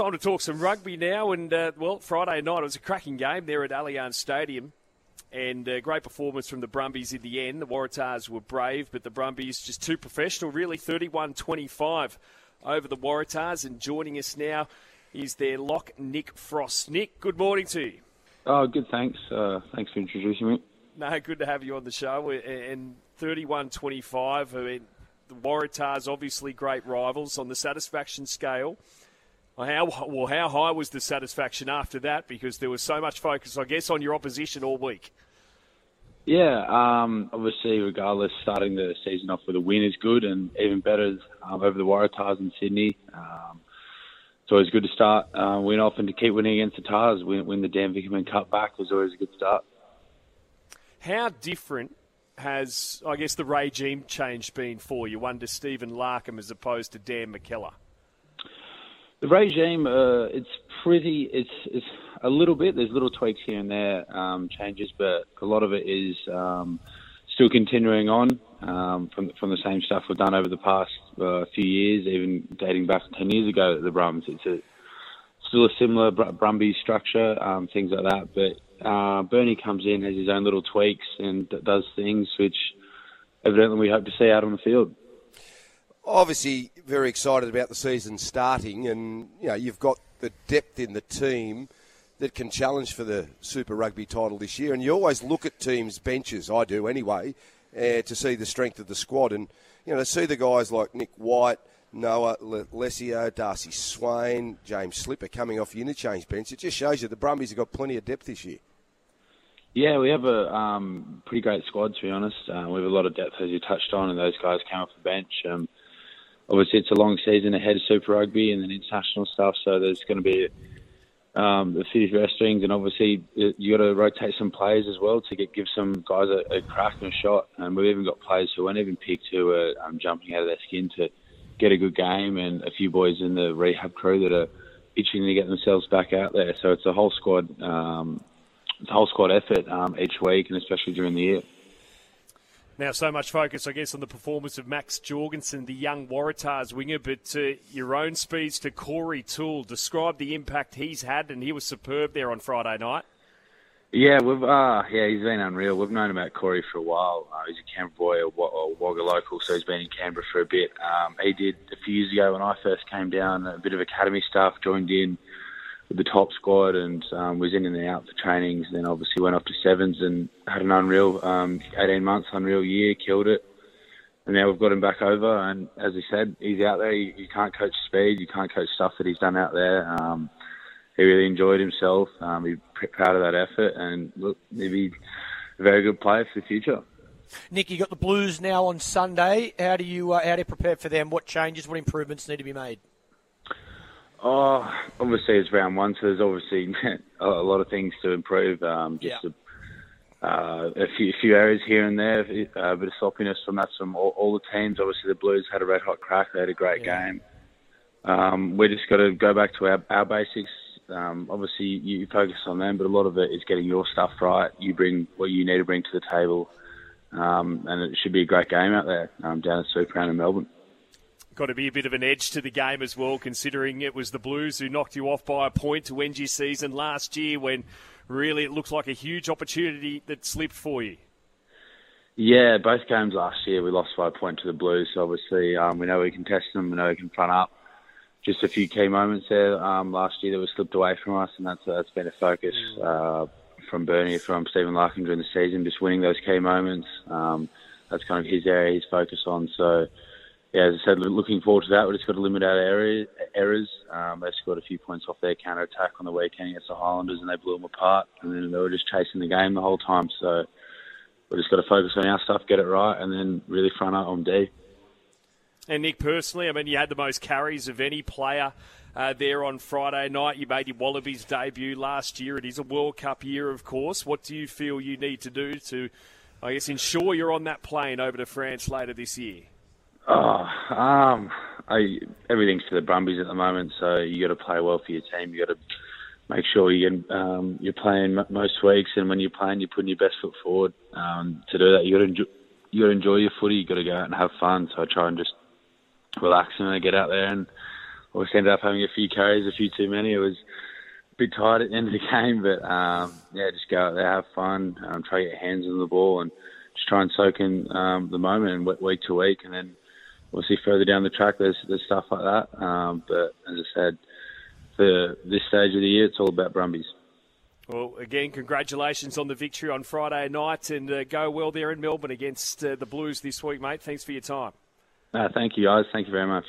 Time to talk some rugby now, and uh, well, Friday night it was a cracking game there at Allianz Stadium, and a great performance from the Brumbies in the end. The Waratahs were brave, but the Brumbies just too professional, really 31-25 over the Waratahs. And joining us now is their lock, Nick Frost. Nick, good morning to you. Oh, good. Thanks. Uh, thanks for introducing me. No, good to have you on the show. And 31-25. I mean, the Waratahs obviously great rivals on the satisfaction scale. How well? How high was the satisfaction after that? Because there was so much focus, I guess, on your opposition all week. Yeah, um, obviously, regardless, starting the season off with a win is good, and even better um, over the Waratahs in Sydney. Um, it's always good to start uh, win off and to keep winning against the Tahs. Win, win the Dan Vickerman Cup back was always a good start. How different has, I guess, the regime change been for you under Stephen Larkham as opposed to Dan McKellar? The regime, uh, it's pretty, it's, it's a little bit. There's little tweaks here and there, um, changes, but a lot of it is um, still continuing on um, from from the same stuff we've done over the past uh, few years, even dating back ten years ago at the Brums. It's a still a similar Brumby structure, um, things like that. But uh, Bernie comes in, has his own little tweaks, and does things which evidently we hope to see out on the field obviously very excited about the season starting, and you know you've got the depth in the team that can challenge for the Super Rugby title this year. And you always look at teams' benches, I do anyway, uh, to see the strength of the squad, and you know to see the guys like Nick White. Noah Lolesio, Darcy Swain, James Slipper coming off the interchange bench. It just shows you the Brumbies have got plenty of depth this year. Yeah, we have a um, pretty great squad, to be honest. Uh, we have a lot of depth, as you touched on, and those guys came off the bench. Um, obviously it's a long season ahead of Super Rugby and then international stuff, so there's going to be um, the city strings, and obviously you got to rotate some players as well to get give some guys a, a crack and a shot. And we've even got players who weren't even picked who are um, jumping out of their skin to get a good game, and a few boys in the rehab crew that are itching to get themselves back out there. So it's a whole squad, um, it's a whole squad effort um, each week, and especially during the year. Now, so much focus, I guess, on the performance of Max Jorgensen, the young Waratahs winger, but uh, your own speeds to Corey Toole. Describe the impact he's had, and he was superb there on Friday night. Yeah, we've uh, yeah, he's been unreal. We've known about Corey for a while. Uh, he's a Canberra boy, a, a Wagga local, so he's been in Canberra for a bit. Um, he did a few years ago when I first came down, a bit of academy stuff, joined in with the top squad and um, was in and out for trainings. Then obviously went off to sevens and had an unreal um, 18 months, unreal year, killed it. And now we've got him back over. And as he said, he's out there. You, you can't coach speed. You can't coach stuff that he's done out there. Um, he really enjoyed himself. Um, he's proud of that effort. And look, he'd be a very good player for the future. Nick, you got the Blues now on Sunday. How do you uh, how do you prepare for them? What changes, what improvements need to be made? Oh, obviously it's round one, so there's obviously a lot of things to improve. Um, just yeah. a, uh, a, few, a few areas here and there, a bit of sloppiness from that from all, all, the teams. Obviously the Blues had a red hot crack; they had a great yeah. game. Um, we just got to go back to our, our basics. Um, obviously, you focus on them, but a lot of it is getting your stuff right. You bring what you need to bring to the table, um, and it should be a great game out there um, down at Super Round in Melbourne got to be a bit of an edge to the game as well, considering it was the Blues who knocked you off by a point to end your season last year when really it looked like a huge opportunity that slipped for you. Yeah, both games last year we lost by a point to the Blues. So obviously, um, we know we can test them, we know we can front up. Just a few key moments there um, last year that was slipped away from us, and that's that's been a focus uh, from Bernie, from Stephen Larkham during the season, just winning those key moments. Um, that's kind of his area, his focus on. So yeah, as I said, looking forward to that. We've just got to limit our errors. Um, they scored a few points off their counter attack on the weekend against the Highlanders, and they blew them apart. And then they were just chasing the game the whole time. So we just got to focus on our stuff, get it right, and then really front up on D. And Nick, personally, I mean, you had the most carries of any player uh, there on Friday night. You made your Wallabies debut last year. It is a World Cup year, of course. What do you feel you need to do to, I guess, ensure you're on that plane over to France later this year? Oh, um, I, everything's for the Brumbies at the moment, so you got to play well for your team. You got to make sure you um, you're playing most weeks, and when you're playing, you're putting your best foot forward. Um, to do that, you got to enjoy, you got to enjoy your footy. You got to go out and have fun. So I try and just relax and get out there and obviously ended up having a few carries, a few too many. It was a bit tired at the end of the game, but um, yeah, just go out there, have fun, um, try to get hands on the ball, and just try and soak in um, the moment and week to week, and then we'll see further down the track. There's there's stuff like that, um, but as I said, for this stage of the year, it's all about Brumbies. Well, again, congratulations on the victory on Friday night, and uh, go well there in Melbourne against uh, the Blues this week, mate. Thanks for your time. Uh, thank you, guys. Thank you very much.